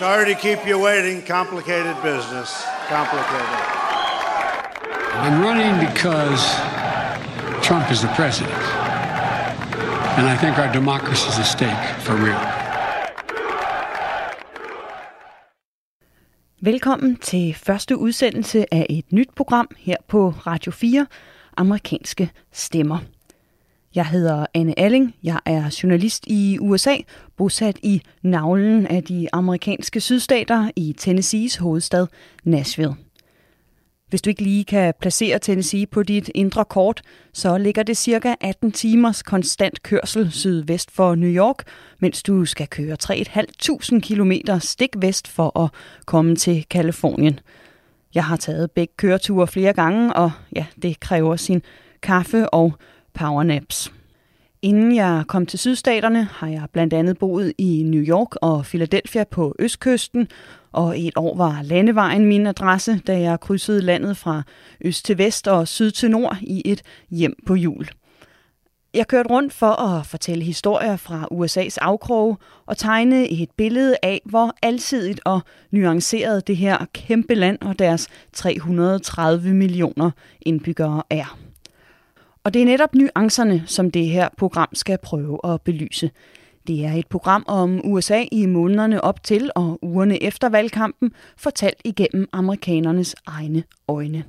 Sorry to keep you waiting. Complicated business. Complicated. I'm running because Trump is the president. And I think our democracy is at stake for real. Velkommen til første udsendelse af et nyt program her på Radio 4, Amerikanske Stemmer. Jeg hedder Anne Alling, jeg er journalist i USA, bosat i navlen af de amerikanske sydstater i Tennessees hovedstad Nashville. Hvis du ikke lige kan placere Tennessee på dit indre kort, så ligger det cirka 18 timers konstant kørsel sydvest for New York, mens du skal køre 3.500 km stik vest for at komme til Kalifornien. Jeg har taget begge køreture flere gange, og ja, det kræver sin kaffe og powernaps. Inden jeg kom til sydstaterne, har jeg blandt andet boet i New York og Philadelphia på østkysten, og et år var landevejen min adresse, da jeg krydsede landet fra øst til vest og syd til nord i et hjem på jul. Jeg kørte rundt for at fortælle historier fra USA's afkroge og tegne et billede af, hvor alsidigt og nuanceret det her kæmpe land og deres 330 millioner indbyggere er. Og det er netop nuancerne, som det her program skal prøve at belyse. Det er et program om USA i månederne op til og ugerne efter valgkampen, fortalt igennem amerikanernes egne øjne.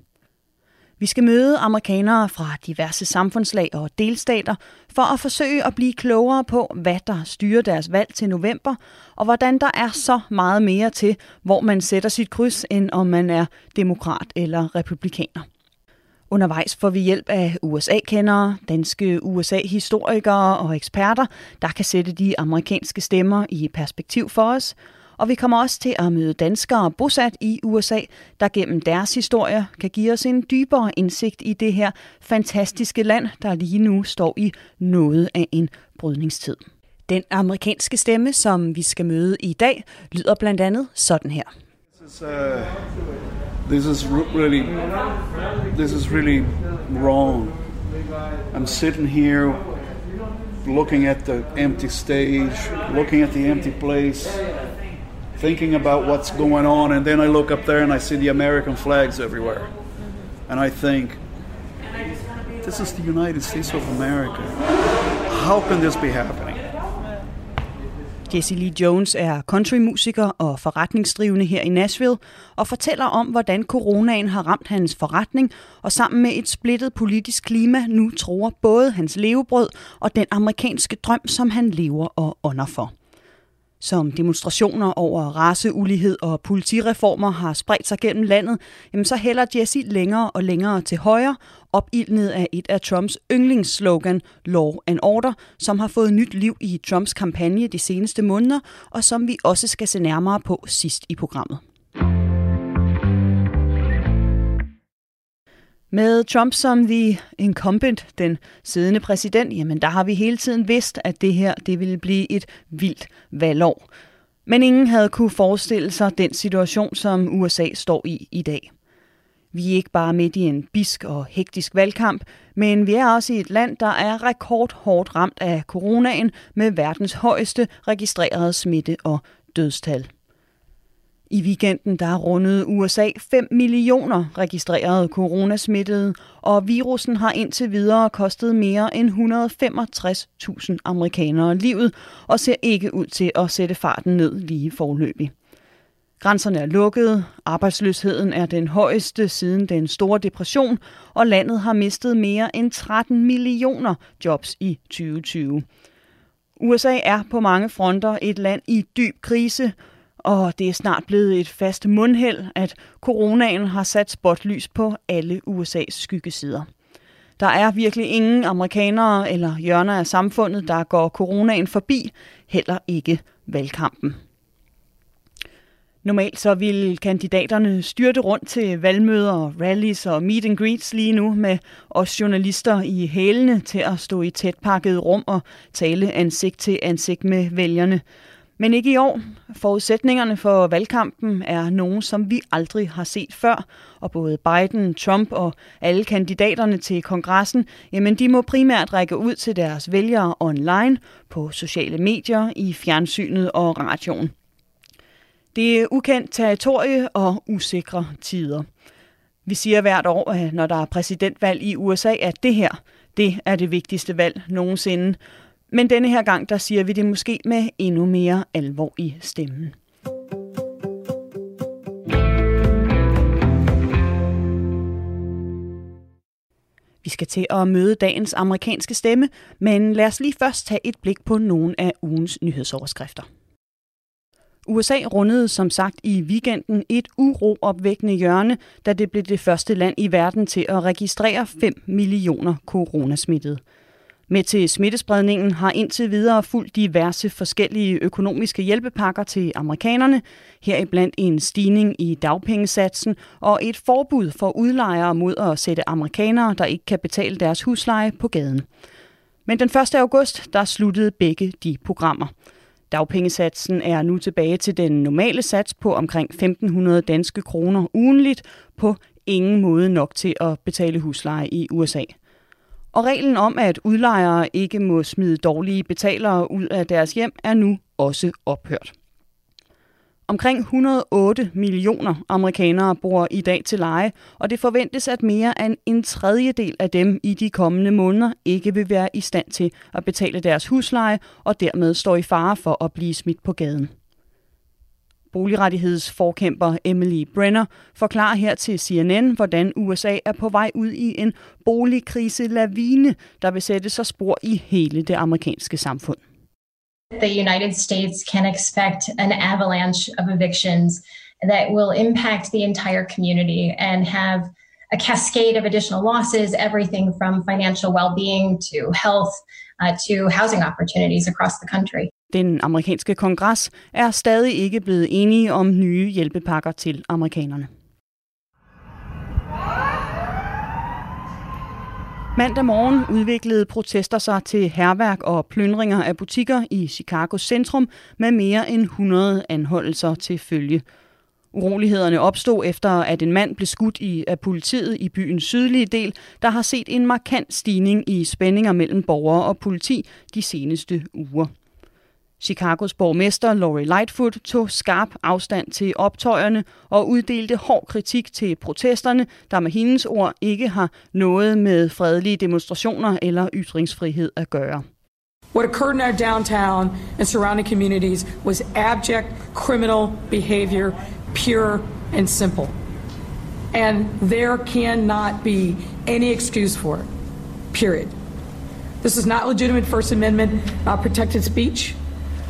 Vi skal møde amerikanere fra diverse samfundslag og delstater for at forsøge at blive klogere på, hvad der styrer deres valg til november, og hvordan der er så meget mere til, hvor man sætter sit kryds, end om man er demokrat eller republikaner. Undervejs får vi hjælp af USA-kendere, danske USA-historikere og eksperter, der kan sætte de amerikanske stemmer i perspektiv for os. Og vi kommer også til at møde danskere bosat i USA, der gennem deres historier kan give os en dybere indsigt i det her fantastiske land, der lige nu står i noget af en brydningstid. Den amerikanske stemme, som vi skal møde i dag, lyder blandt andet sådan her. This is, uh, this is really, this is really wrong. I'm sitting here looking at the empty stage, looking at the empty place, thinking about what's going on, and then I look up there and I see the American flags everywhere. And I think, this is the United States of America. How can this be happening? Jesse Lee Jones er countrymusiker og forretningsdrivende her i Nashville og fortæller om, hvordan coronaen har ramt hans forretning, og sammen med et splittet politisk klima nu tror både hans levebrød og den amerikanske drøm, som han lever og ånder for. Som demonstrationer over raceulighed og politireformer har spredt sig gennem landet, jamen så hælder Jesse længere og længere til højre, opildnet af et af Trumps yndlingsslogan Law and Order, som har fået nyt liv i Trumps kampagne de seneste måneder, og som vi også skal se nærmere på sidst i programmet. Med Trump som the incumbent, den siddende præsident, jamen der har vi hele tiden vidst, at det her det ville blive et vildt valgår. Men ingen havde kunne forestille sig den situation, som USA står i i dag. Vi er ikke bare midt i en bisk og hektisk valgkamp, men vi er også i et land, der er rekordhårdt ramt af coronaen med verdens højeste registrerede smitte og dødstal. I weekenden der rundede USA 5 millioner registrerede coronasmittede, og virusen har indtil videre kostet mere end 165.000 amerikanere livet, og ser ikke ud til at sætte farten ned lige forløbig. Grænserne er lukkede, arbejdsløsheden er den højeste siden den store depression, og landet har mistet mere end 13 millioner jobs i 2020. USA er på mange fronter et land i dyb krise, og det er snart blevet et fast mundheld, at coronaen har sat spotlys på alle USA's skyggesider. Der er virkelig ingen amerikanere eller hjørner af samfundet, der går coronaen forbi, heller ikke valgkampen. Normalt så vil kandidaterne styrte rundt til valgmøder, rallies og meet and greets lige nu med os journalister i hælene til at stå i tætpakket rum og tale ansigt til ansigt med vælgerne. Men ikke i år. Forudsætningerne for valgkampen er nogen, som vi aldrig har set før, og både Biden, Trump og alle kandidaterne til kongressen, jamen de må primært række ud til deres vælgere online, på sociale medier, i fjernsynet og radioen. Det er ukendt territorie og usikre tider. Vi siger hvert år, at når der er præsidentvalg i USA, at det her, det er det vigtigste valg nogensinde. Men denne her gang, der siger vi det måske med endnu mere alvor i stemmen. Vi skal til at møde dagens amerikanske stemme, men lad os lige først tage et blik på nogle af ugens nyhedsoverskrifter. USA rundede som sagt i weekenden et uroopvækkende hjørne, da det blev det første land i verden til at registrere 5 millioner coronasmittede. Med til smittespredningen har indtil videre fulgt diverse forskellige økonomiske hjælpepakker til amerikanerne, heriblandt en stigning i dagpengesatsen og et forbud for udlejere mod at sætte amerikanere, der ikke kan betale deres husleje, på gaden. Men den 1. august, der sluttede begge de programmer. Dagpengesatsen er nu tilbage til den normale sats på omkring 1.500 danske kroner ugenligt, på ingen måde nok til at betale husleje i USA. Og reglen om, at udlejere ikke må smide dårlige betalere ud af deres hjem, er nu også ophørt. Omkring 108 millioner amerikanere bor i dag til leje, og det forventes, at mere end en tredjedel af dem i de kommende måneder ikke vil være i stand til at betale deres husleje og dermed står i fare for at blive smidt på gaden. Boligrettighedsforkæmper Emily Brenner forklarer her til CNN, hvordan USA er på vej ud i en boligkrise-lavine, der vil sætte sig spor i hele det amerikanske samfund. The United States can expect an avalanche of evictions that will impact the entire community and have a cascade of additional losses, everything from financial well being to health uh, to housing opportunities across the country. Den amerikanske kongres er stadig ikke blevet enige om nye hjælpepakker til amerikanerne. Mandag morgen udviklede protester sig til herværk og plyndringer af butikker i Chicagos centrum med mere end 100 anholdelser til følge. Urolighederne opstod efter, at en mand blev skudt i, af politiet i byens sydlige del, der har set en markant stigning i spændinger mellem borgere og politi de seneste uger. Chicagos borgmester Lori Lightfoot tog skarp afstand til optøjerne og uddelte hård kritik til protesterne, der med hendes ord ikke har noget med fredelige demonstrationer eller ytringsfrihed at gøre. What occurred in our downtown and surrounding communities was abject criminal behavior, pure and simple. And there cannot be any excuse for it, period. This is not legitimate First Amendment uh, protected speech.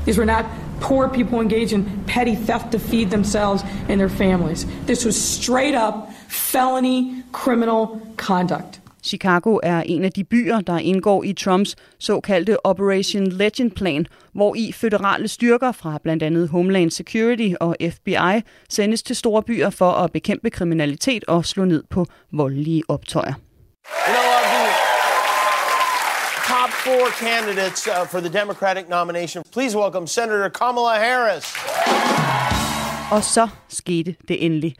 These were not poor people engaged in petty theft to feed themselves and their families. This was straight up felony criminal conduct. Chicago er en af de byer, der indgår i Trumps såkaldte Operation Legend-plan, hvor i føderale styrker fra blandt andet Homeland Security og FBI sendes til store byer for at bekæmpe kriminalitet og slå ned på voldelige optøjer. You know, of the top four candidates uh, for the Democratic nomination, please welcome Senator Kamala Harris. Og så skete det endelig.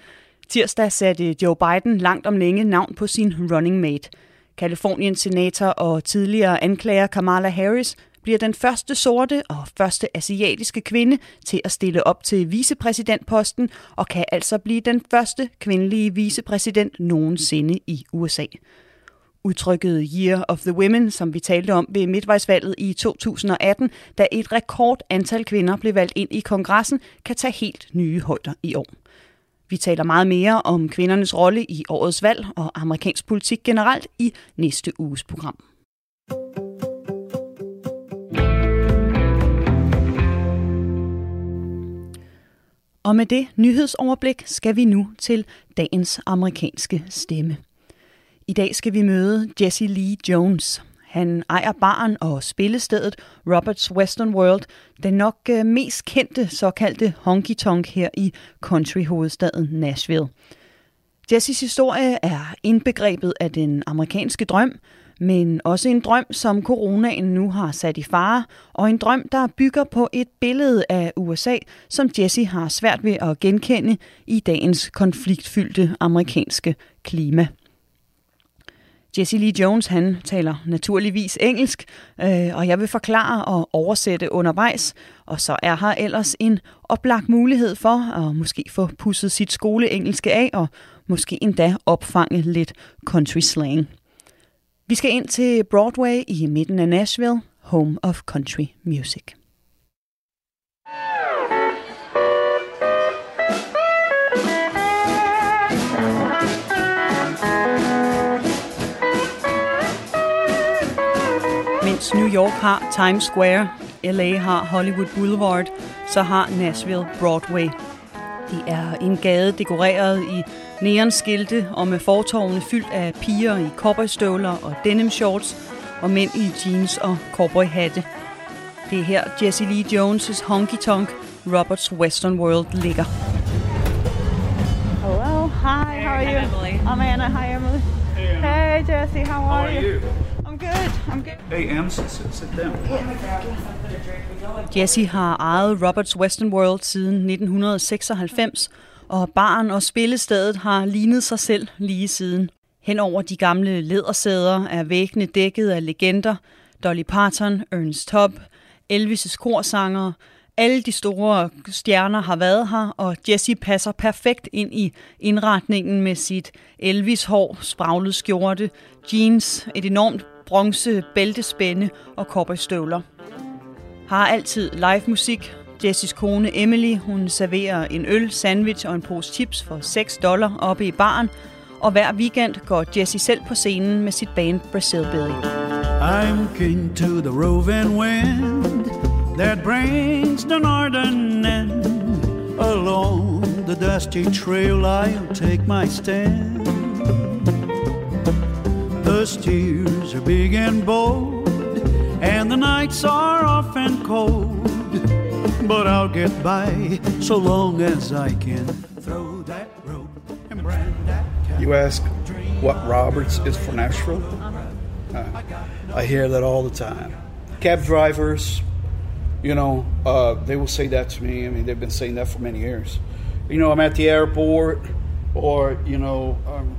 Tirsdag satte Joe Biden langt om længe navn på sin running mate. Kaliforniens senator og tidligere anklager Kamala Harris bliver den første sorte og første asiatiske kvinde til at stille op til vicepræsidentposten og kan altså blive den første kvindelige vicepræsident nogensinde i USA. Udtrykket Year of the Women, som vi talte om ved midtvejsvalget i 2018, da et rekord antal kvinder blev valgt ind i kongressen, kan tage helt nye højder i år. Vi taler meget mere om kvindernes rolle i årets valg og amerikansk politik generelt i næste uges program. Og med det nyhedsoverblik skal vi nu til dagens amerikanske stemme. I dag skal vi møde Jesse Lee Jones. Han ejer baren og spillestedet Roberts Western World, den nok øh, mest kendte såkaldte honky tonk her i country-hovedstaden Nashville. Jessys historie er indbegrebet af den amerikanske drøm, men også en drøm, som coronaen nu har sat i fare, og en drøm, der bygger på et billede af USA, som Jesse har svært ved at genkende i dagens konfliktfyldte amerikanske klima. Jesse Lee Jones, han taler naturligvis engelsk, øh, og jeg vil forklare og oversætte undervejs, og så er her ellers en oplagt mulighed for at måske få pusset sit skoleengelske af, og måske endda opfange lidt country slang. Vi skal ind til Broadway i midten af Nashville, home of country music. Mens New York har Times Square, LA har Hollywood Boulevard, så har Nashville Broadway. Det er en gade dekoreret i neonskilte og med fortovene fyldt af piger i cowboystøvler og denim shorts og mænd i jeans og cowboyhatte. Det er her Jesse Lee Jones' Honky Tonk Roberts Western World ligger. Hello, hi, how are you? Emily. I'm Anna, hi Emily. Hey Jesse, how are, How are you? Good, I'm good. Hey, Em, sit, sit, sit down. Jesse har ejet Roberts Western World siden 1996, og baren og spillestedet har lignet sig selv lige siden. Henover de gamle lædersæder er væggene dækket af legender, Dolly Parton, Ernest Tubb, Elvis' korsanger, alle de store stjerner har været her, og Jesse passer perfekt ind i indretningen med sit Elvis-hår, spraglet skjorte, jeans, et enormt bronze bæltespænde og kobberstøvler. Har altid live musik. Jessys kone Emily, hun serverer en øl, sandwich og en pose chips for 6 dollar oppe i baren, og hver weekend går Jesse selv på scenen med sit band Brazil Billy. I'm king to the roving wind that brings the northern end. Along the dusty trail, I'll take my stand. The steers are big and bold, and the nights are often cold. But I'll get by so long as I can throw that rope and brand that cow. You ask what Roberts is for Nashville? Uh, I hear that all the time. Cab drivers, you know, uh, they will say that to me. I mean, they've been saying that for many years. You know, I'm at the airport, or you know, um,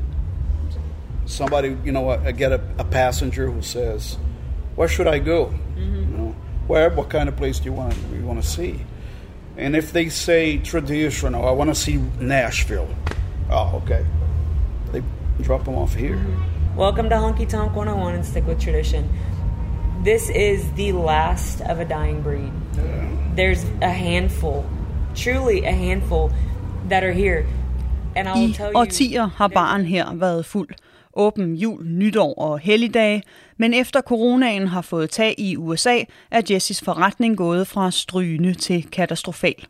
somebody, you know, I, I get a, a passenger who says, "Where should I go?" Mm-hmm. You know, where? What kind of place do you want you want to see? And if they say traditional, I want to see Nashville. Oh, okay. They drop them off here. Mm-hmm. Welcome to Honky Tonk 101 and stick with tradition. This is the last of a dying breed. There's a handful, truly a handful, that are here. And I will tell you. årtier har baren her været fuld. Åben jul, nytår og helligdage, men efter coronaen har fået tag i USA, er Jessis forretning gået fra strygende til katastrofal.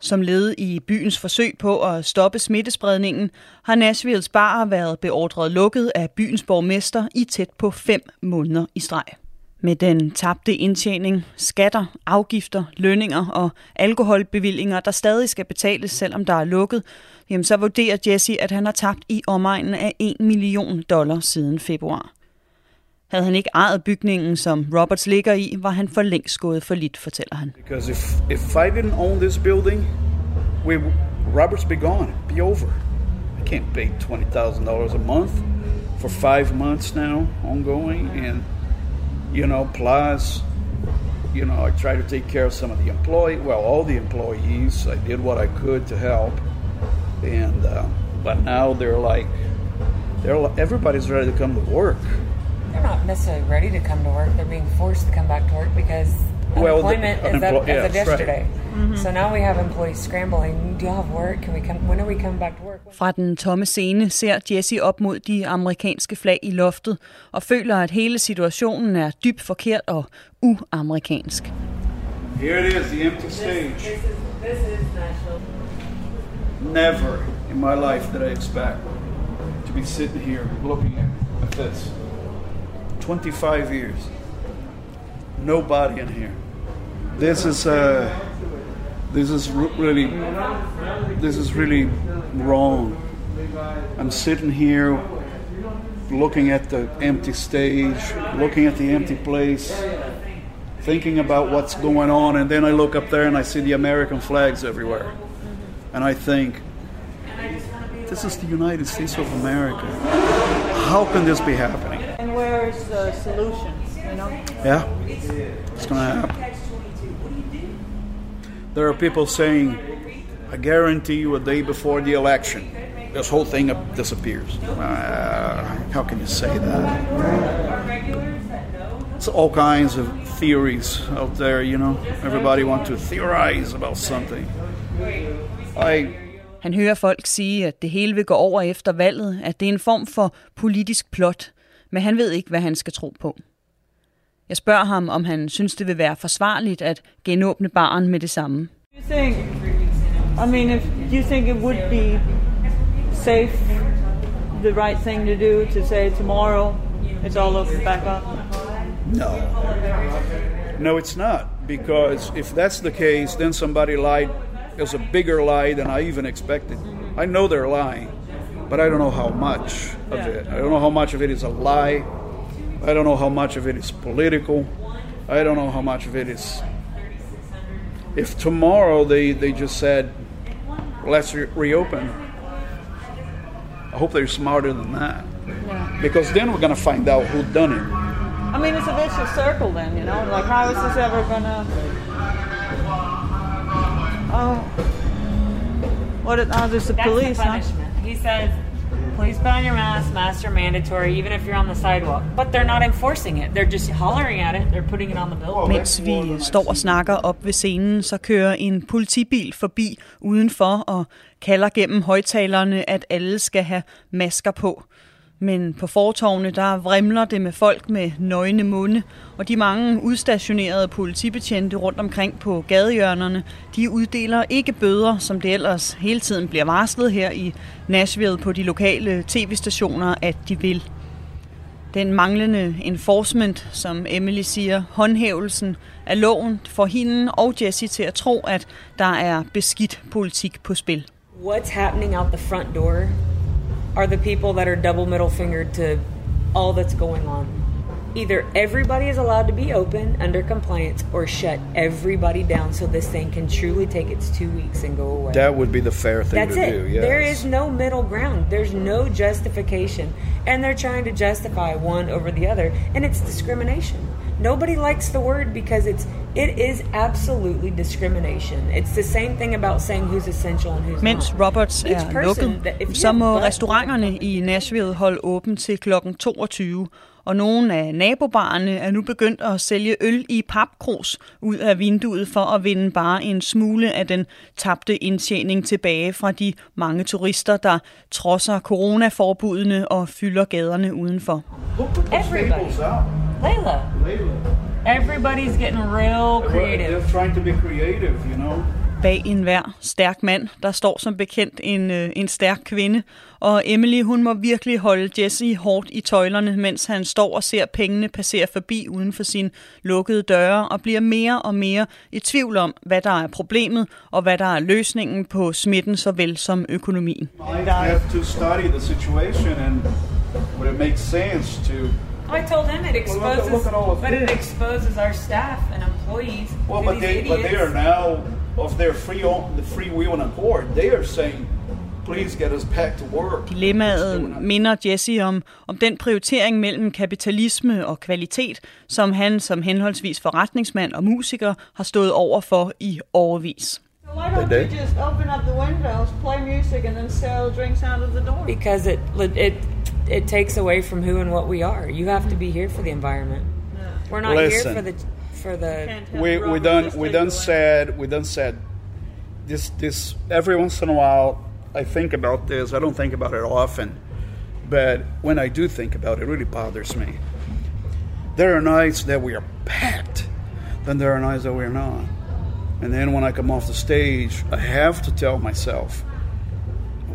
Som led i byens forsøg på at stoppe smittespredningen, har Nashvilles bar været beordret lukket af byens borgmester i tæt på fem måneder i streg. Med den tabte indtjening, skatter, afgifter, lønninger og alkoholbevillinger, der stadig skal betales, selvom der er lukket, jamen så vurderer Jesse, at han har tabt i omegnen af 1 million dollar siden februar. Havde han ikke ejet bygningen, som Roberts ligger i, var han for længst gået for lidt, fortæller han. Because if if I didn't own this building, we Roberts be gone, be over. I can't pay twenty thousand dollars a month for five months now, ongoing, and you know, plus, you know, I try to take care of some of the employee, well, all the employees. I did what I could to help, and uh, but now they're like, they're everybody's ready to come to work. They're not necessarily ready to come to work. They're being forced to come back to work because Well, the unemployment is unemplo- up as of yes, right. yesterday. So now we have employees scrambling. Do y'all have work? Can we come? When are we coming back to work? Fra den tomme scene ser Jesse op mod de amerikanske flag i loftet og føler, at hele situationen er dybt forkert og uamerikansk. Here it is, the empty stage. This is this is Nashville. Never in my life did I expect to be sitting here looking at, this. 25 years. Nobody in here. This is uh, this is really this is really wrong. I'm sitting here looking at the empty stage, looking at the empty place, thinking about what's going on, and then I look up there and I see the American flags everywhere. And I think, this is the United States of America. How can this be happening? And where is the solution? You know? Yeah, it's going to happen. There are people saying, I guarantee you a day before the election, this whole thing disappears. Uh, how can you say that? It's all kinds of theories out there, you know. Everybody wants to theorize about something. I Han hører folk sige, at det hele vil gå over efter valget, at det er en form for politisk plot, men han ved ikke, hvad han skal tro på. Jeg spørger ham, om han synes, det vil være forsvarligt at genåbne baren med det samme. You think? I mean, if you think it would be safe, the right thing to do to say tomorrow it's all open back up? No. No, it's not. Because if that's the case, then somebody lied. It was a bigger lie than I even expected. I know they're lying, but I don't know how much of it. I don't know how much of it is a lie. I don't know how much of it is political. I don't know how much of it is. If tomorrow they, they just said, let's re- reopen, I hope they're smarter than that. Yeah. Because then we're going to find out who done it. I mean, it's a vicious circle then, you know? Like, how is this ever gonna. Oh. What? It, oh, there's the That's police, the huh? punishment. He says, please put on your mask. Masks are mandatory, even if you're on the sidewalk. But they're not enforcing it. They're just hollering at it. They're putting it on the billboard. Mens vi står og snakker op ved scenen, så kører en politibil forbi udenfor og kalder gennem højtalerne, at alle skal have masker på. Men på fortovene, der vrimler det med folk med nøgne munde, og de mange udstationerede politibetjente rundt omkring på gadehjørnerne, de uddeler ikke bøder, som det ellers hele tiden bliver varslet her i Nashville på de lokale tv-stationer, at de vil. Den manglende enforcement, som Emily siger, håndhævelsen af loven, får hende og Jesse til at tro, at der er beskidt politik på spil. What's happening out the front door are the people that are double middle fingered to all that's going on. Either everybody is allowed to be open under compliance or shut everybody down so this thing can truly take its two weeks and go away. That would be the fair thing That's to it. do, yes. There is no middle ground. There's no justification. And they're trying to justify one over the other, and it's discrimination. Nobody likes the word because it's it is absolutely discrimination. It's the same thing about saying who's essential and who's Mens not. Roberts Each er lukket, så må restauranterne i Nashville holde åben til kl. 22, og nogle af nabobarerne er nu begyndt at sælge øl i papkrus ud af vinduet for at vinde bare en smule af den tabte indtjening tilbage fra de mange turister, der trodser coronaforbudene og fylder gaderne udenfor. Everybody. Layla. Everybody's getting real creative. They're trying to be creative, you know. Bag enhver stærk mand, der står som bekendt en, øh, en stærk kvinde, og Emily hun må virkelig holde Jesse hårdt i tøjlerne, mens han står og ser pengene passere forbi uden for sine lukkede døre, og bliver mere og mere i tvivl om, hvad der er problemet, og hvad der er løsningen på smitten såvel som økonomien. I have to study the situation and would it make sense to I told him it Well, exposes, look at- look at all of but it exposes our staff and employees Well, but they, but they are now of their free the free will and accord. They are saying, "Please get us back to work." Dilemmaet minder Jesse om, om den prioritering mellem kapitalisme og kvalitet, som han som henholdsvis forretningsmand og musiker har stået over for i årevis. Why don't They you just open up the windows, play music, and then sell drinks out of the door? because it it it takes away from who and what we are. You have to be here for the environment. We're not Listen. here for the for the. we we done we done said we done said this this every once in a while I think about this. I don't think about it often, but when I do think about it, it really bothers me. There are nights that we are packed, then there are nights that we're not. And then when I come off the stage, I have to tell myself,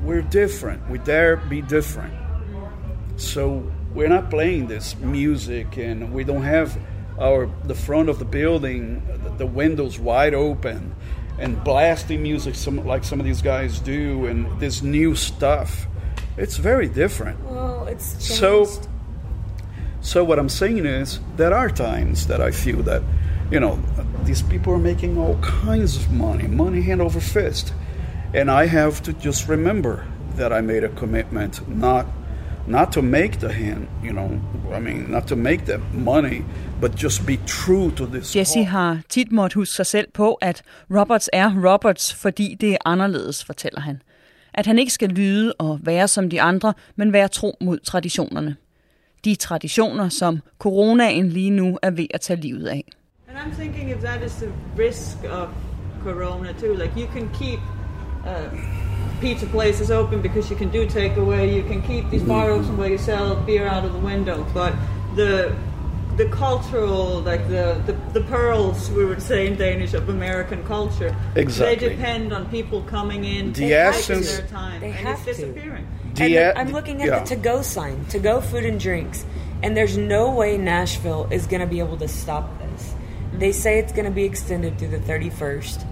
we're different. We dare be different. So we're not playing this music, and we don't have our the front of the building, the windows wide open, and blasting music some like some of these guys do, and this new stuff. It's very different. Well, it's changed. So, so what I'm saying is, there are times that I feel that, you know, these people are making all kinds of money, money hand over fist, and I have to just remember that I made a commitment, not, not to make the hand, you know, I mean, not to make the money, but just be true to this. Jesse har tit måtte huske sig selv på, at Roberts er Roberts, fordi det er anderledes, fortæller han. At han ikke skal lyde og være som de andre, men være tro mod traditionerne. De traditioner, som coronaen lige nu er ved at tage livet af. And I'm thinking if that is the risk of corona too. Like you can keep uh, pizza places open because you can do takeaway. You can keep these bar open where you sell beer out of the window. But the the cultural, like the, the, the pearls, we would say in Danish, of American culture, Exactly. they depend on people coming in, The taking essence- their time, They and have it's to. disappearing. And The- I'm looking at yeah. the to-go sign, to-go food and drinks, and there's no way Nashville is going to be able to stop this. They mm-hmm. say it's going to be extended through the 31st,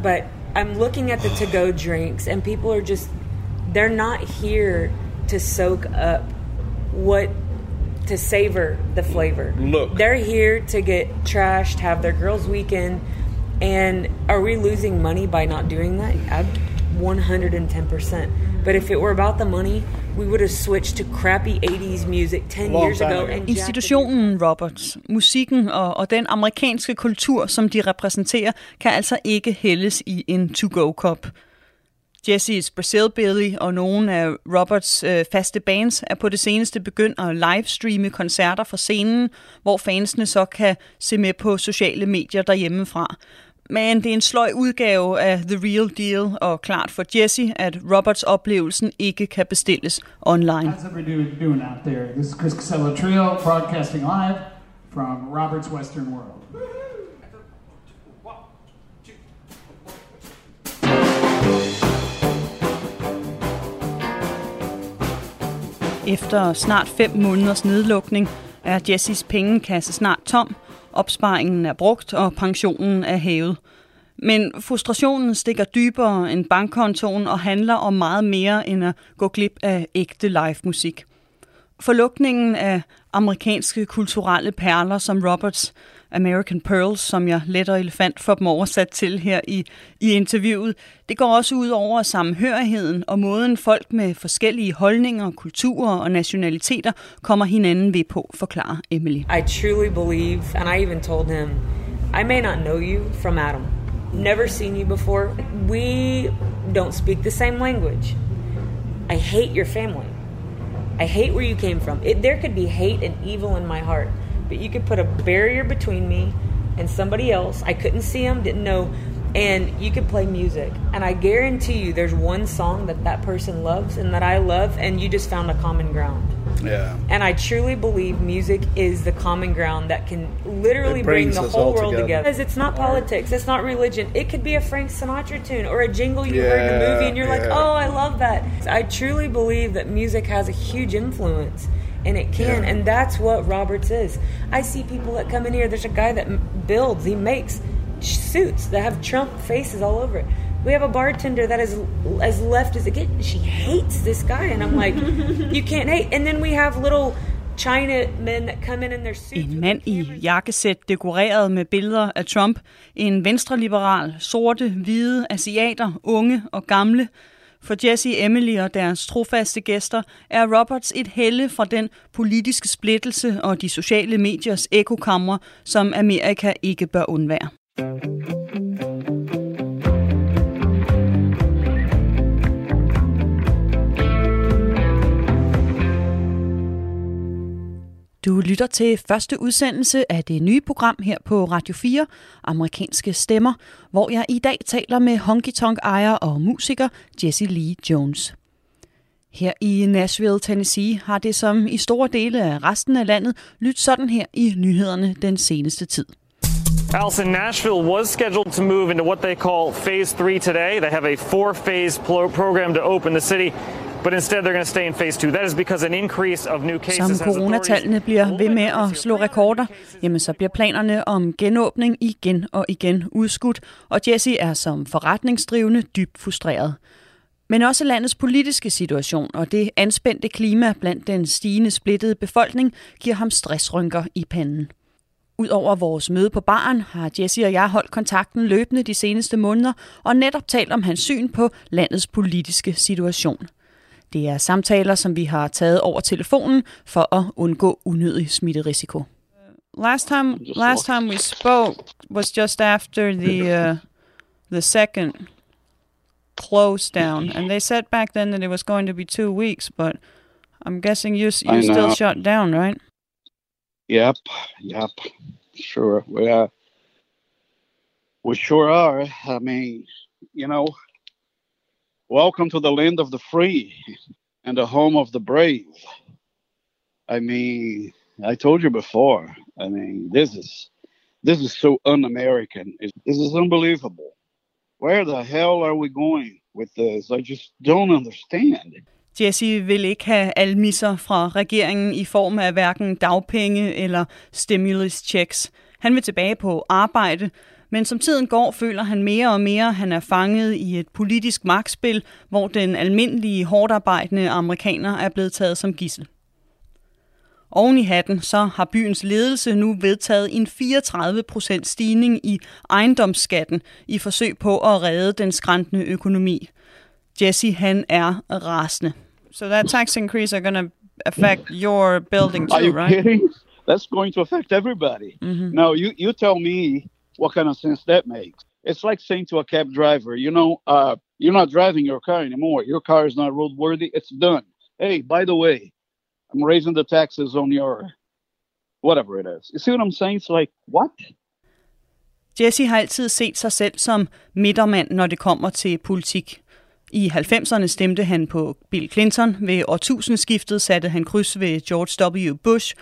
but I'm looking at the to-go drinks, and people are just, they're not here to soak up what, to savor the flavor. Look. They're here to get trashed, have their girls' weekend, and are we losing money by not doing that? I'd 110%. But if it were about the money, we would have switched to crappy 80s music 10 Long years ago and Institutionen Roberts, musikken og, og den amerikanske kultur, som de repræsenterer, kan altså ikke hældes i en to-go-kop. Jesse's Brazil Billy og nogle af Roberts øh, faste bands er på det seneste begyndt at livestreame koncerter fra scenen, hvor fansene så kan se med på sociale medier derhjemmefra. Men det er en sløj udgave af The Real Deal, og klart for Jesse, at Roberts oplevelsen ikke kan bestilles online. How's everybody doing, doing out there? This is Chris Casella Trio broadcasting live from Robert's Western World. Efter snart fem måneders nedlukning er Jessys pengekasse snart tom, opsparingen er brugt og pensionen er hævet. Men frustrationen stikker dybere end bankkontoen og handler om meget mere end at gå glip af ægte live musik. Forlukningen af amerikanske kulturelle perler som Roberts American Pearls, som jeg let og elefant får dem oversat til her i, i interviewet, det går også ud over samhørigheden og måden folk med forskellige holdninger, kulturer og nationaliteter kommer hinanden ved på, forklarer Emily. I truly believe, and I even told him, I may not know you from Adam. Never seen you before. We don't speak the same language. I hate your family. I hate where you came from. It, there could be hate and evil in my heart, but you could put a barrier between me and somebody else. I couldn't see them, didn't know, and you could play music. And I guarantee you there's one song that that person loves and that I love, and you just found a common ground. Yeah. And I truly believe music is the common ground that can literally bring the whole world together. together. Because it's not politics, it's not religion. It could be a Frank Sinatra tune or a jingle you heard in a movie and you're like, oh, I love that. I truly believe that music has a huge influence. And it can, Yeah. and that's what Roberts is. I see people that come in here. There's a guy that builds, he makes suits that have Trump faces all over it. We have a bartender that is as left as it gets. She hates this guy, and I'm like, you can't hate. And then we have little China men that come in in their suits. En mand i jakkesæt dekoreret med billeder af Trump, en venstreliberal, sorte, hvide, asiater, unge og gamle. For Jesse, Emily og deres trofaste gæster er Roberts et helle fra den politiske splittelse og de sociale mediers ekokamre, som Amerika ikke bør undvære. Du lytter til første udsendelse af det nye program her på Radio 4, Amerikanske Stemmer, hvor jeg i dag taler med honky tonk ejer og musiker Jesse Lee Jones. Her i Nashville, Tennessee, har det som i store dele af resten af landet lyttet sådan her i nyhederne den seneste tid. Allison, Nashville was scheduled to move into what they call phase three today. They have a four phase program to open the city but instead they're going to stay in phase two. That is because an increase of new cases Som coronatallene bliver ved med at slå rekorder, jamen så bliver planerne om genåbning igen og igen udskudt, og Jesse er som forretningsdrivende dybt frustreret. Men også landets politiske situation og det anspændte klima blandt den stigende splittede befolkning giver ham stressrynker i panden. Udover vores møde på baren har Jesse og jeg holdt kontakten løbende de seneste måneder og netop talt om hans syn på landets politiske situation. Det er samtaler, som vi har taget over telefonen for at undgå unødig smitterisiko. Last time, last time we spoke was just after the uh, the second close down, and they said back then that it was going to be two weeks, but I'm guessing you you still shut down, right? Yep, yep, sure. We uh, we sure are. I mean, you know, welcome to the land of the free and the home of the brave. I mean, I told you before. I mean, this is this is so un-American. It- This is unbelievable. Where the hell are we going with this? I just don't understand. Jesse vil ikke have almisser fra regeringen i form af hverken dagpenge eller stimulus checks. Han vil tilbage på arbejde, men som tiden går, føler han mere og mere, at han er fanget i et politisk magtspil, hvor den almindelige, hårdt arbejdende amerikaner er blevet taget som gissel. Oven i hatten, så har byens ledelse nu vedtaget en 34% stigning i ejendomsskatten i forsøg på at redde den skræntende økonomi. Jesse, han er rasende. So that tax increase are going to affect your building Are too, you right? kidding? That's going to affect everybody. Mhm. Now, you, you tell me what kind of sense that makes. It's like saying to a cab driver, you know, uh, you're not driving your car anymore. Your car is not roadworthy. It's done. Hey, by the way, I'm raising the taxes on your whatever it is. You see what I'm saying? It's like, what? Jesse har altid set sig selv som midtermand, når det kommer til politik. I 90'erne stemte han på Bill Clinton. Ved årtusindskiftet satte han kryds ved George W. Bush.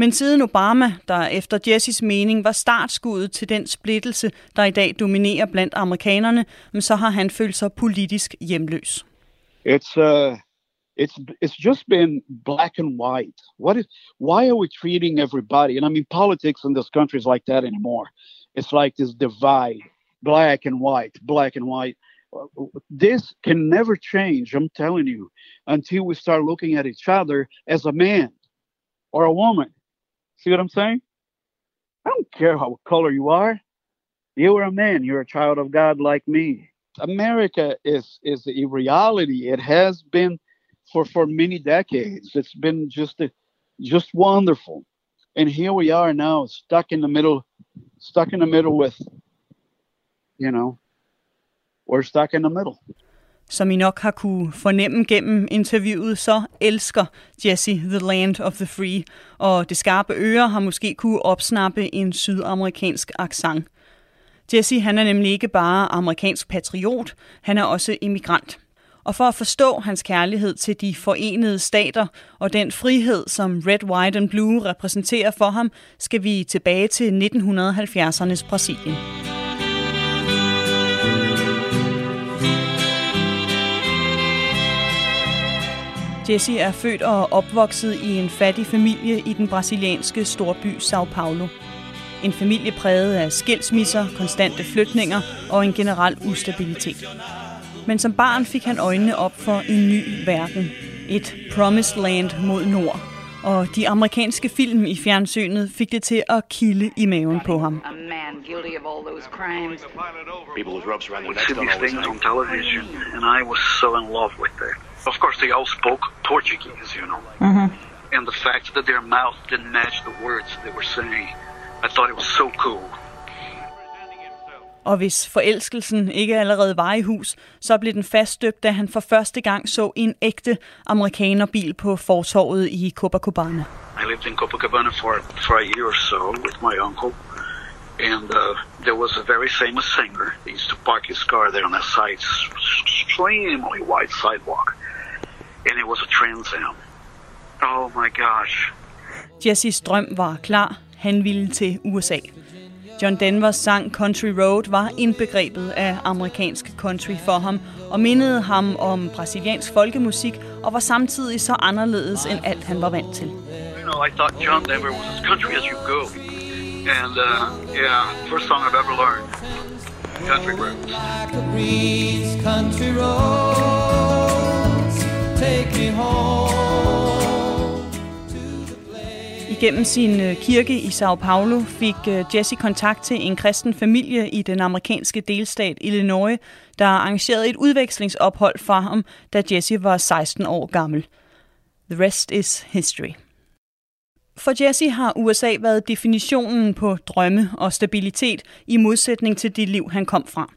Men siden Obama, der efter mening var startskuddet til den splittelse, der i dag dominerer blandt amerikanerne, så har han følt sig politisk hjemløs. It's uh, it's it's just been black and white. What is? Why are we treating everybody? And I mean, politics in this country is like that anymore. It's like this divide, black and white, black and white. This can never change. I'm telling you, until we start looking at each other as a man or a woman. See what I'm saying? I don't care how color you are. You are a man. You're a child of God like me. America is is a reality. It has been for for many decades. It's been just a, just wonderful, and here we are now, stuck in the middle, stuck in the middle with, you know, we're stuck in the middle. Som I nok har kunne fornemme gennem interviewet, så elsker Jesse The Land of the Free, og det skarpe øre har måske kunne opsnappe en sydamerikansk accent. Jesse han er nemlig ikke bare amerikansk patriot, han er også immigrant. Og for at forstå hans kærlighed til de forenede stater og den frihed, som Red, White and Blue repræsenterer for ham, skal vi tilbage til 1970'ernes Brasilien. Jesse er født og opvokset i en fattig familie i den brasilianske storby Sao Paulo. En familie præget af skilsmisser, konstante flytninger og en generel ustabilitet. Men som barn fik han øjnene op for en ny verden. Et promised land mod nord. Og de amerikanske film i fjernsynet fik det til at kilde i maven på ham. People with ropes around their We necks don't always television, and I was so in love with them. Of course, they all spoke Portuguese, you know. Mm-hmm. And the fact that their mouth didn't match the words they were saying, I thought it was so cool. Og hvis forelskelsen ikke allerede var i hus, så blev den faststøbt, da han for første gang så en ægte amerikanerbil på fortorvet i Copacabana. I lived in Copacabana for, for a year or so with my uncle, and uh, there was a very famous singer. He used to park his car there on that side, extremely wide sidewalk, and it was a Trans Am. Oh my gosh. Jesses drøm var klar. Han ville til USA. John Denvers sang Country Road var indbegrebet af amerikansk country for ham, og mindede ham om brasiliansk folkemusik, og var samtidig så anderledes end alt han var vant til. You know, I thought John Denver was as country as you go. And, uh, yeah, first song I've ever learned. Country roads. country roads take me home. Igennem sin øh, kirke i Sao Paulo fik øh, Jesse kontakt til en kristen familie i den amerikanske delstat Illinois, der arrangerede et udvekslingsophold for ham, da Jesse var 16 år gammel. The rest is history. For Jesse har USA været definitionen på drømme og stabilitet i modsætning til det liv, han kom fra.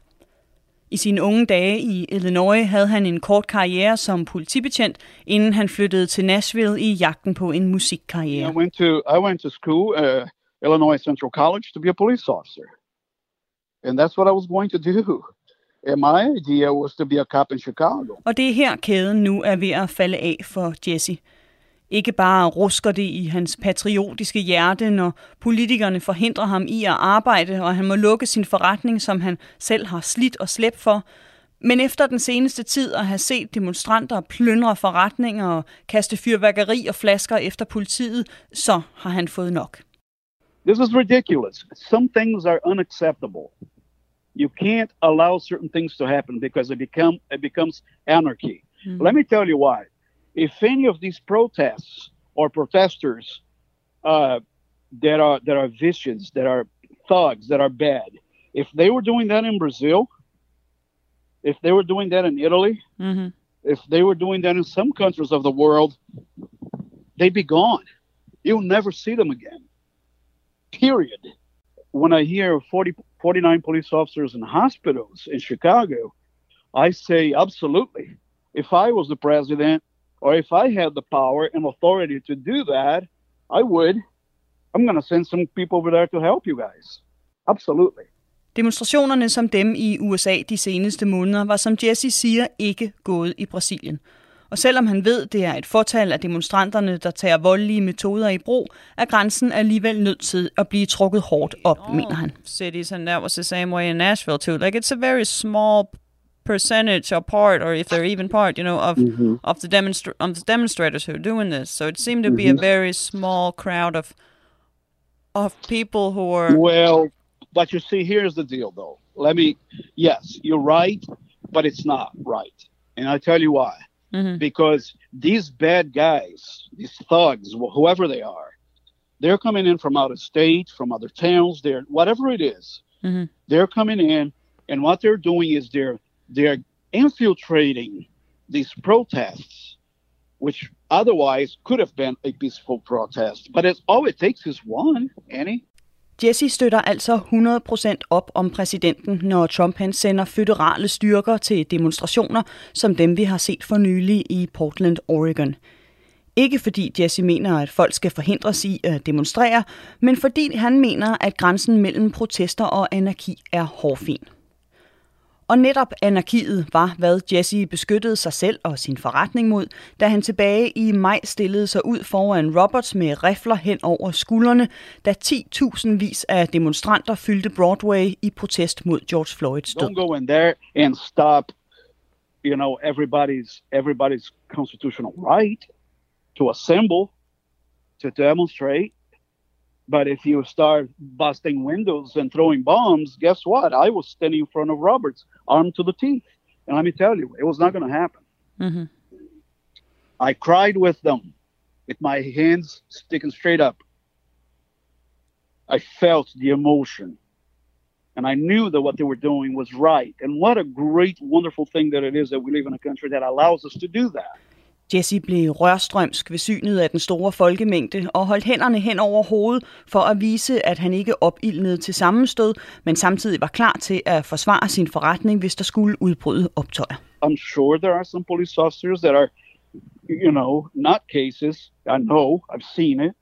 I sine unge dage i Illinois havde han en kort karriere som politibetjent, inden han flyttede til Nashville i jagten på en musikkarriere. I went to I went to school, uh, Illinois Central College, to be a police officer, and that's what I was going to do. And my idea was to be a cop in Chicago. Og det er her kæden nu er ved at falde af for Jesse. Ikke bare rusker det i hans patriotiske hjerte, når politikerne forhindrer ham i at arbejde, og han må lukke sin forretning, som han selv har slidt og slæbt for. Men efter den seneste tid at have set demonstranter plyndre forretninger og kaste fyrværkeri og flasker efter politiet, så har han fået nok. This is ridiculous. Some things are unacceptable. You can't allow certain things to happen because it become it becomes anarchy. Mm. Let me tell you why. If any of these protests or protesters uh, that are that are vicious, that are thugs, that are bad, if they were doing that in Brazil, if they were doing that in Italy, Mm-hmm. if they were doing that in some countries of the world, they'd be gone. You'll never see them again. Period. When I hear 40, 49 police officers in hospitals in Chicago, I say absolutely. If I was the president or if I had the power and authority to do that, I would. I'm going to send some people over there to help you guys. Absolutely. Demonstrationerne som dem i USA de seneste måneder var, som Jesse siger, ikke gået i Brasilien. Og selvom han ved, det er et fortal af demonstranterne, der tager voldelige metoder i brug, er grænsen alligevel nødt til at blive trukket hårdt op, mener han. cities, and that was the same way in Nashville too. Like it's a very small percentage or part, or if they're even part, you know, of Mhm. of the demonstra- of the demonstrators who are doing this. So it seemed to be a Mhm. very small crowd of of people who are Well, but you see, here's the deal, though. Let me, yes, you're right, but it's not right. And I'll tell you why. Mhm. Because these bad guys, these thugs, whoever they are, they're coming in from out of state, from other towns, they're whatever it is. Mhm. They're coming in, and what they're doing is they're they're infiltrating these protests, which otherwise could have been a peaceful protest. But it's all it takes is one, Annie. Jesse støtter altså 100% op om præsidenten, når Trump han sender føderale styrker til demonstrationer, som dem vi har set for nylig i Portland, Oregon. Ikke fordi Jesse mener, at folk skal forhindres i at demonstrere, men fordi han mener, at grænsen mellem protester og anarki er hårfin. Og netop anarkiet var, hvad Jesse beskyttede sig selv og sin forretning mod, da han tilbage i maj stillede sig ud foran Roberts med rifler hen over skuldrene, da 10.000 vis af demonstranter fyldte Broadway i protest mod George Floyds død. Don't go in there and stop, you know, everybody's everybody's constitutional right to assemble, to demonstrate. But if you start busting windows and throwing bombs, guess what? I was standing in front of Roberts, armed to the teeth. And let me tell you, it was not going to happen. Mm-hmm. I cried with them, with my hands sticking straight up. I felt the emotion. And I knew that what they were doing was right. And what a great, wonderful thing that it is that we live in a country that allows us to do that. Jesse blev rørstrømsk ved synet af den store folkemængde og holdt hænderne hen over hovedet for at vise, at han ikke opildnede til sammenstød, men samtidig var klar til at forsvare sin forretning, hvis der skulle udbryde optøjer. I'm sure there are some police officers that are, you know, not cases. I know, I've seen it.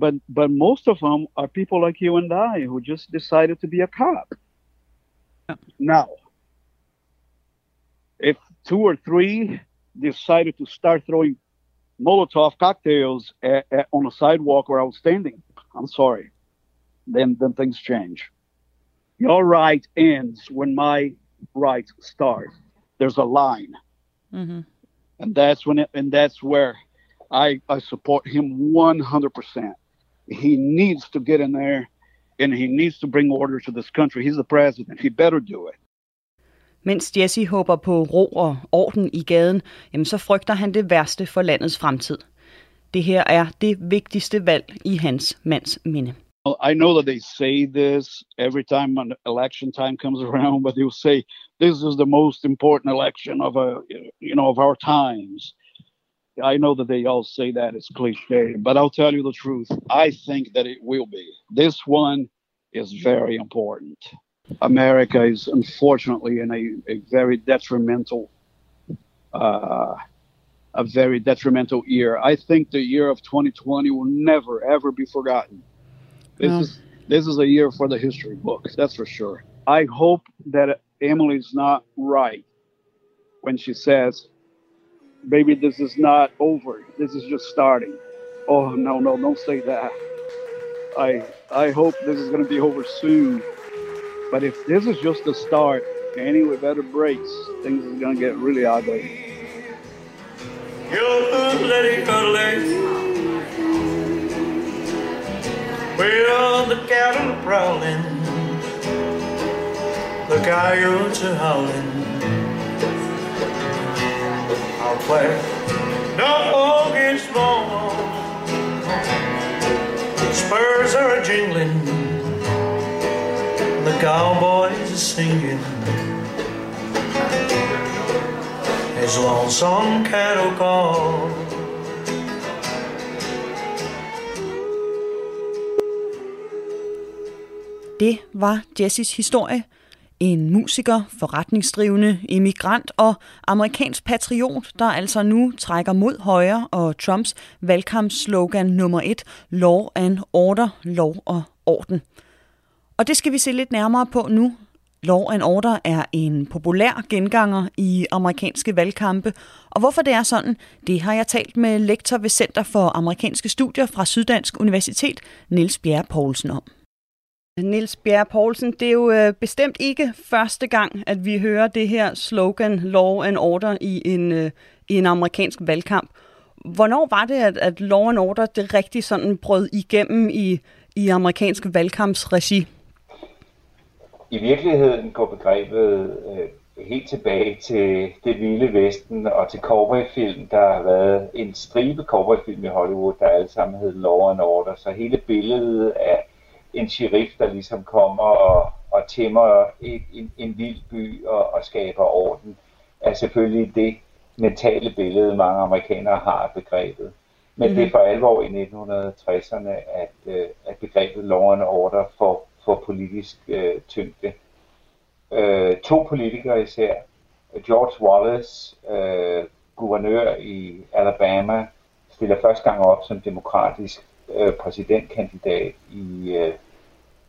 But but most of them are people like you and I who just decided to be a cop. Now, if two or three decided to start throwing Molotov cocktails at, at, on a sidewalk where I was standing, I'm sorry. Then then things change. your right ends when my right starts. There's a line, Mm-hmm. and that's when it, and that's where I I support him 100%. He needs to get in there, and he needs to bring order to this country. He's the president. He better do it. Mens Jesse håber på ro og orden i gaden, jamen så frygter han det værste for landets fremtid. Det her er det vigtigste valg i hans mands minde. I know that they say this every time an election time comes around, but they will say this is the most important election of a you know of our times. I know that they all say that it's cliche, but I'll tell you the truth. I think that it will be. This one is very important. America is unfortunately in a, a very detrimental uh, a very detrimental year. I think the year of 2020 will never ever be forgotten. This No. is this is a year for the history books, that's for sure. I hope that Emily's not right when she says, "Baby, this is not over. This is just starting." Oh no, no, don't say that. I I hope this is going to be over soon. But if this is just the start, anyway, better breaks. Things are going to get really ugly. You're Letty Cuddly. Well, the cattle are prowling. The coyotes are howling. I'll play dog against bone. Spurs are jingling. Cowboys singing. His lonesome cattle call. Det var Jessys historie. En musiker, forretningsdrivende, immigrant og amerikansk patriot, der altså nu trækker mod højre og Trumps valgkampslogan nummer et, Law and Order, lov og orden. Og det skal vi se lidt nærmere på nu. Law and Order er en populær genganger i amerikanske valgkampe, og hvorfor det er sådan, det har jeg talt med lektor ved Center for Amerikanske Studier fra Syddansk Universitet, Niels Bjerre Poulsen om. Niels Bjerre Poulsen, det er jo øh, bestemt ikke første gang, at vi hører det her slogan Law and Order i en, øh, i en amerikansk valgkamp. Hvornår var det, at, at Law and Order det rigtig sådan brød igennem i, i amerikansk valgkampsregi? I virkeligheden går begrebet øh, helt tilbage til det vilde vesten og til cowboyfilm. Der har været en stribe cowboyfilm i Hollywood, der alle sammen hed Law and Order. Så hele billedet af en sheriff, der ligesom kommer og, og tæmmer et, en, en vild by og, og skaber orden, er selvfølgelig det mentale billede, mange amerikanere har af begrebet. Men mm-hmm. det er for alvor i 1960'erne, at, øh, at begrebet law and order får, får politisk øh, tyngde. Øh, to politikere især, George Wallace, øh, guvernør i Alabama, stiller første gang op som demokratisk øh, præsidentkandidat i, øh,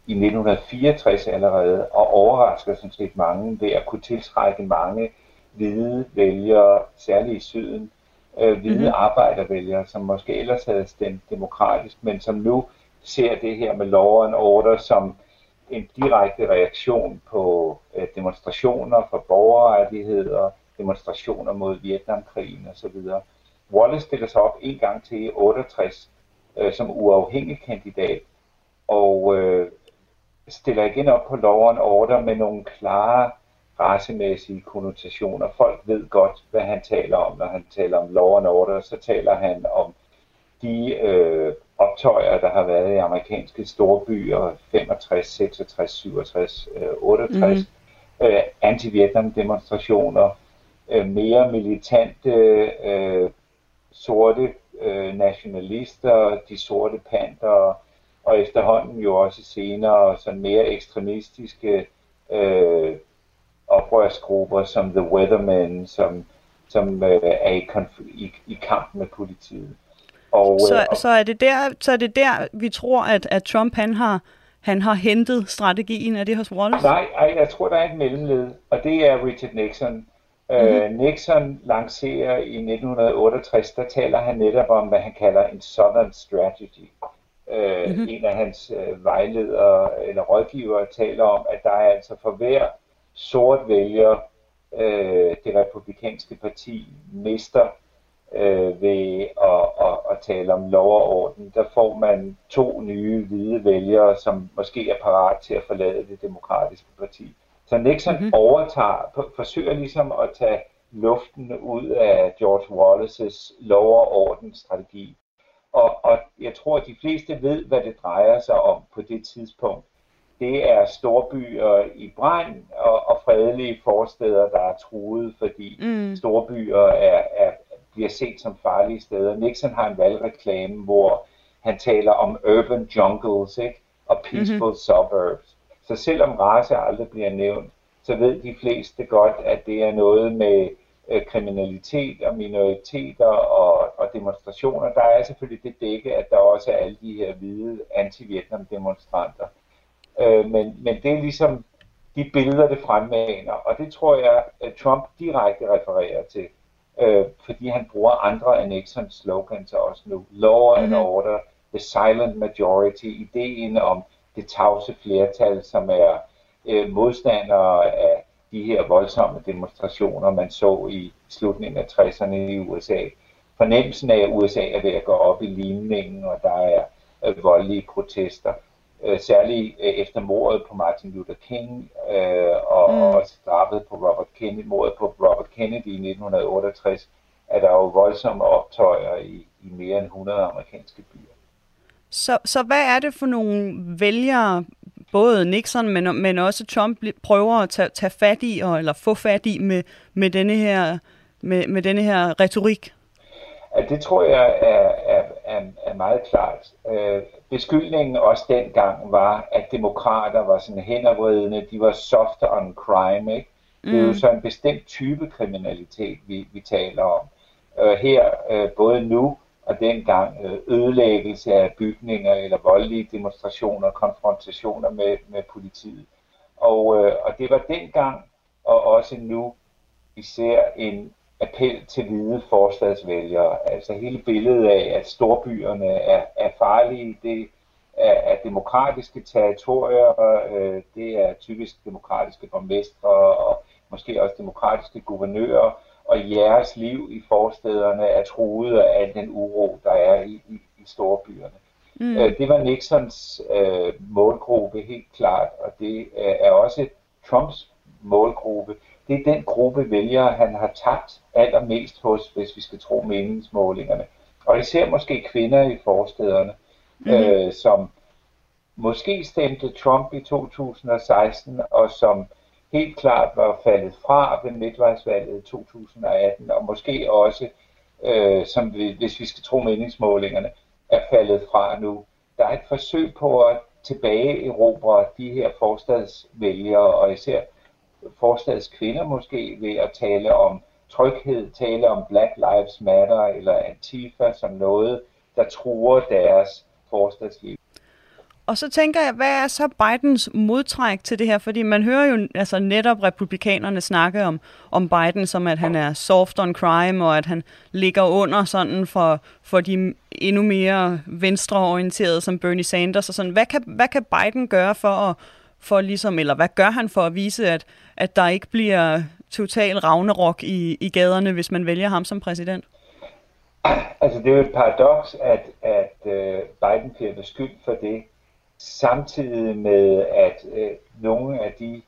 i 1964 allerede, og overrasker sådan set mange ved at kunne tiltrække mange hvide vælgere, særligt i syden, øh, hvide mm-hmm. arbejdervælgere, som måske ellers havde stemt demokratisk, men som nu ser det her med law and order som en direkte reaktion på øh, demonstrationer for borgerrettigheder, demonstrationer mod Vietnamkrigen osv. Wallace stiller sig op en gang til i 68 øh, som uafhængig kandidat, og øh, stiller igen op på law and order med nogle klare racemæssige konnotationer. Folk ved godt, hvad han taler om, når han taler om law and order. Så taler han om de øh, optøjer, der har været i amerikanske storbyer 65, 66, 67, øh, 68. Mm-hmm. Øh, anti-Vietnam demonstrationer, øh, mere militante øh, sorte øh, nationalister, de sorte panter, og efterhånden jo også senere sådan mere ekstremistiske øh, oprørsgrupper som The Weathermen, som, som øh, er i, konf- i, i kamp med politiet. Og, Så, øh, så, er det der, så er det der, vi tror, at, at Trump han har, han har hentet strategien af det hos Wallace? Nej, ej, jeg tror, der er et mellemled, og det er Richard Nixon. Mm-hmm. Øh, Nixon lancerer i 1968, der taler han netop om, hvad han kalder en Southern Strategy. Øh, mm-hmm. En af hans øh, vejledere eller rådgivere taler om, at der er altså for hver sort vælger, øh, det republikanske parti mister øh, ved at, at, at tale om lov og orden, der får man to nye hvide vælgere, som måske er parat til at forlade det demokratiske parti. Så Nixon mm-hmm. overtager, forsøger ligesom at tage luften ud af George Wallace's lov og orden strategi. Og, og jeg tror, at de fleste ved, hvad det drejer sig om på det tidspunkt. Det er storbyer i brand og, og fredelige forsteder, der er truet, fordi mm. storbyer er, er, bliver set som farlige steder. Nixon har en valgreklame, hvor han taler om urban jungles ikke? og peaceful mm-hmm. suburbs. Så selvom race aldrig bliver nævnt, så ved de fleste godt, at det er noget med øh, kriminalitet og minoriteter og, og demonstrationer. Der er selvfølgelig det dække, at der også er alle de her hvide anti-Vietnam-demonstranter. Øh, men, men det er ligesom de billeder, det fremmaner, og det tror jeg, at Trump direkte refererer til, øh, fordi han bruger andre af Nixons slogans også nu. Law and mm-hmm. order, the silent majority, ideen om det tavse flertal, som er øh, modstandere af de her voldsomme demonstrationer, man så i slutningen af 60'erne i USA. Fornemmelsen af, at USA er ved at gå op i limningen, og der er øh, voldelige protester. Øh, særligt øh, efter mordet på Martin Luther King, øh, og mm. også drabet på Robert Kennedy, mordet på Robert Kennedy i 1968, er der jo voldsomme optøjer i, i mere end 100 amerikanske byer. Så, så hvad er det for nogle vælgere, både Nixon, men, men også Trump prøver at tage, tage fat i, og, eller få fat i med, med, denne her, med, med denne her retorik? Ja, det tror jeg er, er, er, meget klart. Øh, beskyldningen også dengang var, at demokrater var sådan henoverridende, de var soft on crime, ikke? Det er jo mm. så en bestemt type kriminalitet, vi, vi taler om. Øh, her, øh, både nu og dengang øh, ødelæggelse af bygninger eller voldelige demonstrationer, konfrontationer med, med politiet. Og, øh, og det var dengang og også nu især en appel til hvide forstadsvælgere. Altså hele billedet af, at storbyerne er, er farlige, det er, er demokratiske territorier, øh, det er typisk demokratiske borgmestre og måske også demokratiske guvernører, og jeres liv i forstederne er truet af al den uro, der er i, i, i storbyerne. Mm. Øh, det var Nixons øh, målgruppe helt klart, og det øh, er også Trumps målgruppe. Det er den gruppe vælgere, han har tabt allermest hos, hvis vi skal tro meningsmålingerne. Og især måske kvinder i forstederne, mm. øh, som måske stemte Trump i 2016, og som helt klart var faldet fra ved midtvejsvalget i 2018, og måske også, øh, som vi, hvis vi skal tro meningsmålingerne, er faldet fra nu. Der er et forsøg på at tilbage erobre de her forstadsvælgere, og især forstadskvinder måske, ved at tale om tryghed, tale om Black Lives Matter eller Antifa som noget, der truer deres forstadsliv. Og så tænker jeg, hvad er så Bidens modtræk til det her? Fordi man hører jo altså netop republikanerne snakke om, om Biden, som at han er soft on crime, og at han ligger under sådan for, for de endnu mere venstreorienterede som Bernie Sanders. Og sådan. Hvad, kan, hvad kan Biden gøre for at, for ligesom, eller hvad gør han for at vise, at, at der ikke bliver total ravnerok i, i gaderne, hvis man vælger ham som præsident? Altså det er jo et paradoks, at, at øh, Biden bliver beskyldt for det, samtidig med, at øh, nogle af de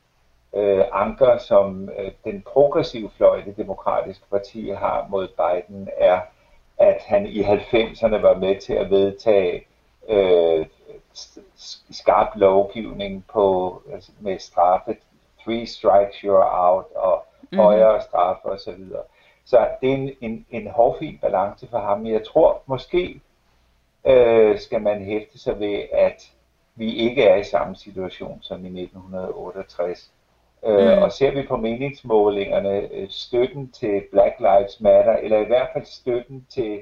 øh, anker, som øh, den progressive fløj, det demokratiske parti, har mod Biden, er, at han i 90'erne var med til at vedtage øh, skarp lovgivning på, altså med straffe, three strikes you're out, og mm. højere straffe osv. Så, så det er en, en, en hårfin balance for ham. Jeg tror måske øh, skal man hæfte sig ved, at vi ikke er i samme situation som i 1968. Øh, mm. og ser vi på meningsmålingerne, øh, støtten til Black Lives Matter, eller i hvert fald støtten til,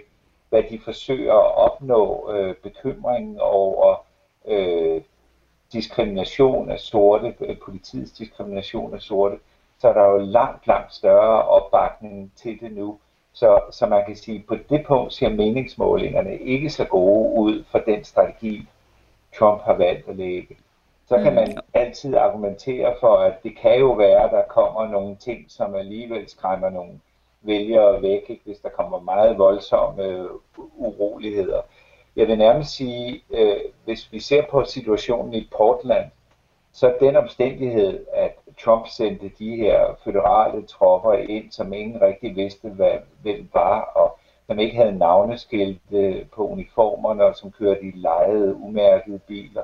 hvad de forsøger at opnå, øh, bekymringen over øh, diskrimination af sorte, øh, politiets diskrimination af sorte, så er der jo langt, langt større opbakning til det nu. Så, så man kan sige, på det punkt ser meningsmålingerne ikke så gode ud for den strategi, Trump har valgt at lægge, så kan man altid argumentere for, at det kan jo være, at der kommer nogle ting, som alligevel skræmmer nogle vælgere væk, ikke? hvis der kommer meget voldsomme øh, uroligheder. Jeg vil nærmest sige, øh, hvis vi ser på situationen i Portland, så den omstændighed, at Trump sendte de her føderale tropper ind, som ingen rigtig vidste, hvad, hvem var, og som ikke havde navneskilte på uniformerne, og som kørte i lejede, umærkede biler,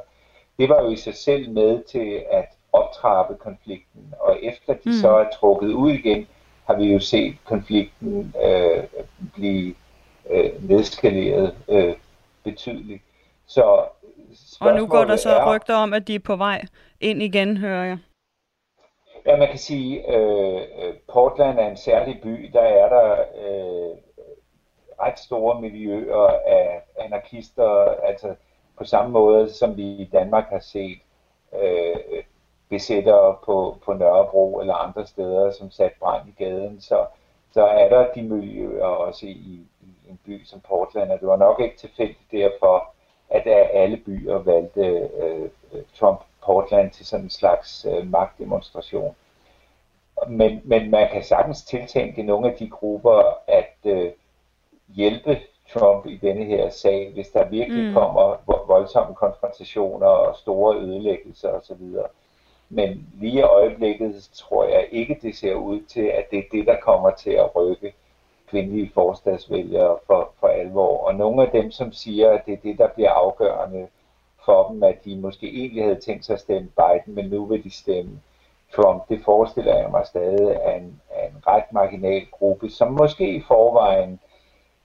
det var jo i sig selv med til at optrappe konflikten. Og efter de mm. så er trukket ud igen, har vi jo set konflikten øh, blive øh, nedskaleret øh, betydeligt. Så og nu går der så er, rygter om, at de er på vej ind igen, hører jeg. Ja, man kan sige, øh, Portland er en særlig by. Der er der øh, ret store miljøer af anarkister, altså på samme måde som vi i Danmark har set øh, besættere på, på Nørrebro eller andre steder, som sat brand i gaden, så, så er der de miljøer også i en by som Portland, og det var nok ikke tilfældigt derfor, at alle byer valgte øh, Trump Portland til sådan en slags øh, magtdemonstration. Men, men man kan sagtens tiltænke nogle af de grupper at øh, hjælpe Trump i denne her sag, hvis der virkelig mm. kommer voldsomme konfrontationer og store ødelæggelser osv. Men lige i øjeblikket tror jeg ikke, det ser ud til, at det er det, der kommer til at rykke kvindelige forstadsvælgere for, for alvor. Og nogle af dem, som siger, at det er det, der bliver afgørende for dem, at de måske egentlig havde tænkt sig at stemme Biden, men nu vil de stemme Trump, det forestiller jeg mig stadig er en, er en ret marginal gruppe, som måske i forvejen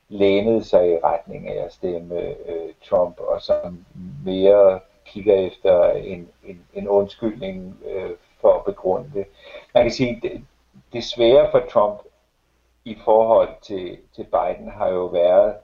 lænede sig i retning af at stemme øh, Trump, og som mere kigger efter en, en, en undskyldning øh, for at begrunde det. Man kan sige, det, det svære for Trump i forhold til, til Biden har jo været,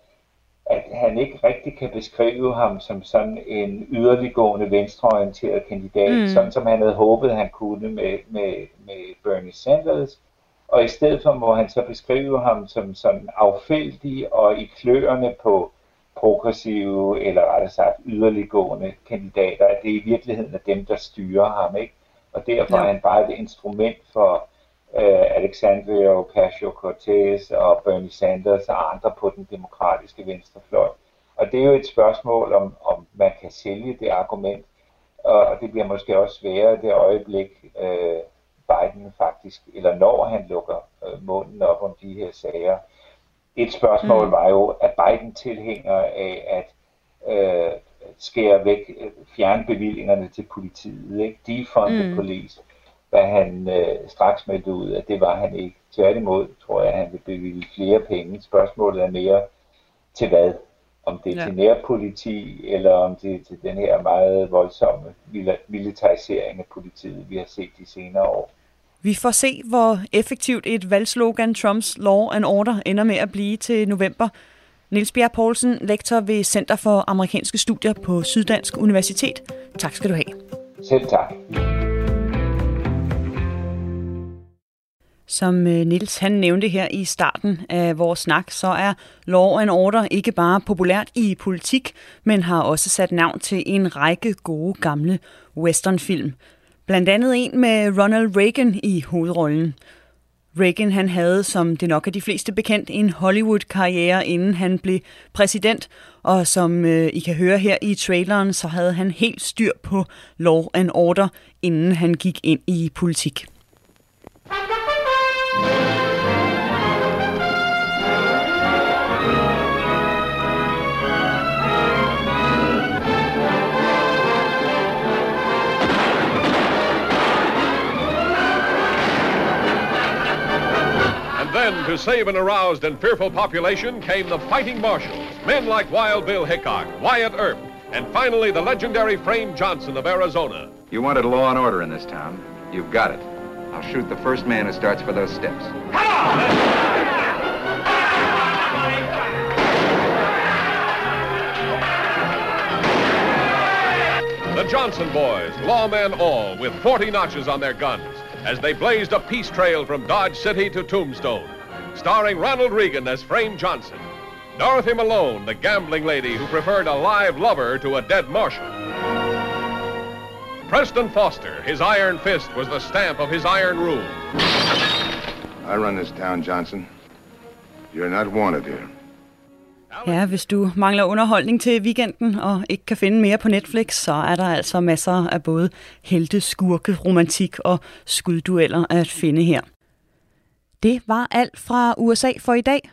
at han ikke rigtig kan beskrive ham som sådan en yderliggående venstreorienteret kandidat, mm. sådan som han havde håbet, han kunne med, med, med Bernie Sanders. Og i stedet for må han så beskrive ham som sådan affældig og i kløerne på progressive, eller rettere sagt yderliggående kandidater, at det i virkeligheden er dem, der styrer ham, ikke? Og derfor ja. er han bare et instrument for uh, Alexandria Ocasio-Cortez og Bernie Sanders og andre på den demokratiske venstrefløj. Og det er jo et spørgsmål, om, om man kan sælge det argument, og det bliver måske også sværere det øjeblik, uh, Biden faktisk, eller når han lukker uh, munden op om de her sager. Et spørgsmål mm. var jo, at Biden tilhænger af at uh, skære væk, fjerne bevillingerne til politiet, ikke? defund mm. police hvad han øh, straks meldte ud, at det var han ikke. Tværtimod tror jeg, at han vil bevilge flere penge. Spørgsmålet er mere til hvad? Om det er ja. til nærpoliti, eller om det er til den her meget voldsomme militarisering af politiet, vi har set de senere år. Vi får se, hvor effektivt et valgslogan Trumps Law and Order ender med at blive til november. Niels Bjerg Poulsen, lektor ved Center for Amerikanske Studier på Syddansk Universitet. Tak skal du have. Selv tak. Som øh, Nils han nævnte her i starten af vores snak, så er Law and Order ikke bare populært i politik, men har også sat navn til en række gode gamle westernfilm. Blandt andet en med Ronald Reagan i hovedrollen. Reagan han havde, som det nok er de fleste bekendt, en Hollywood-karriere, inden han blev præsident, og som øh, I kan høre her i traileren, så havde han helt styr på Law and Order, inden han gik ind i politik. Then, to save an aroused and fearful population, came the fighting marshals, men like Wild Bill Hickok, Wyatt Earp, and finally the legendary Frame Johnson of Arizona. You wanted law and order in this town. You've got it. I'll shoot the first man who starts for those steps. The Johnson boys, lawmen all, with 40 notches on their guns, as they blazed a peace trail from Dodge City to Tombstone, starring Ronald Reagan as Frame Johnson, Dorothy Malone, the gambling lady who preferred a live lover to a dead marshal. Preston Foster, his iron fist was the stamp of his iron rule. I run this town, Johnson. You're not wanted here. Ja, hvis du mangler underholdning til weekenden og ikke kan finde mere på Netflix, så er der altså masser af både helte, skurke, romantik og skuddueller at finde her. Det var alt fra USA for i dag.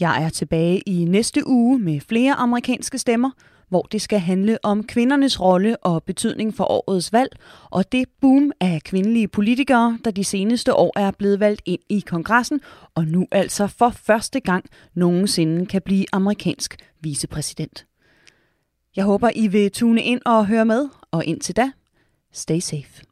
Jeg er tilbage i næste uge med flere amerikanske stemmer, hvor det skal handle om kvindernes rolle og betydning for årets valg, og det boom af kvindelige politikere, der de seneste år er blevet valgt ind i kongressen, og nu altså for første gang nogensinde kan blive amerikansk vicepræsident. Jeg håber, I vil tune ind og høre med, og indtil da, stay safe.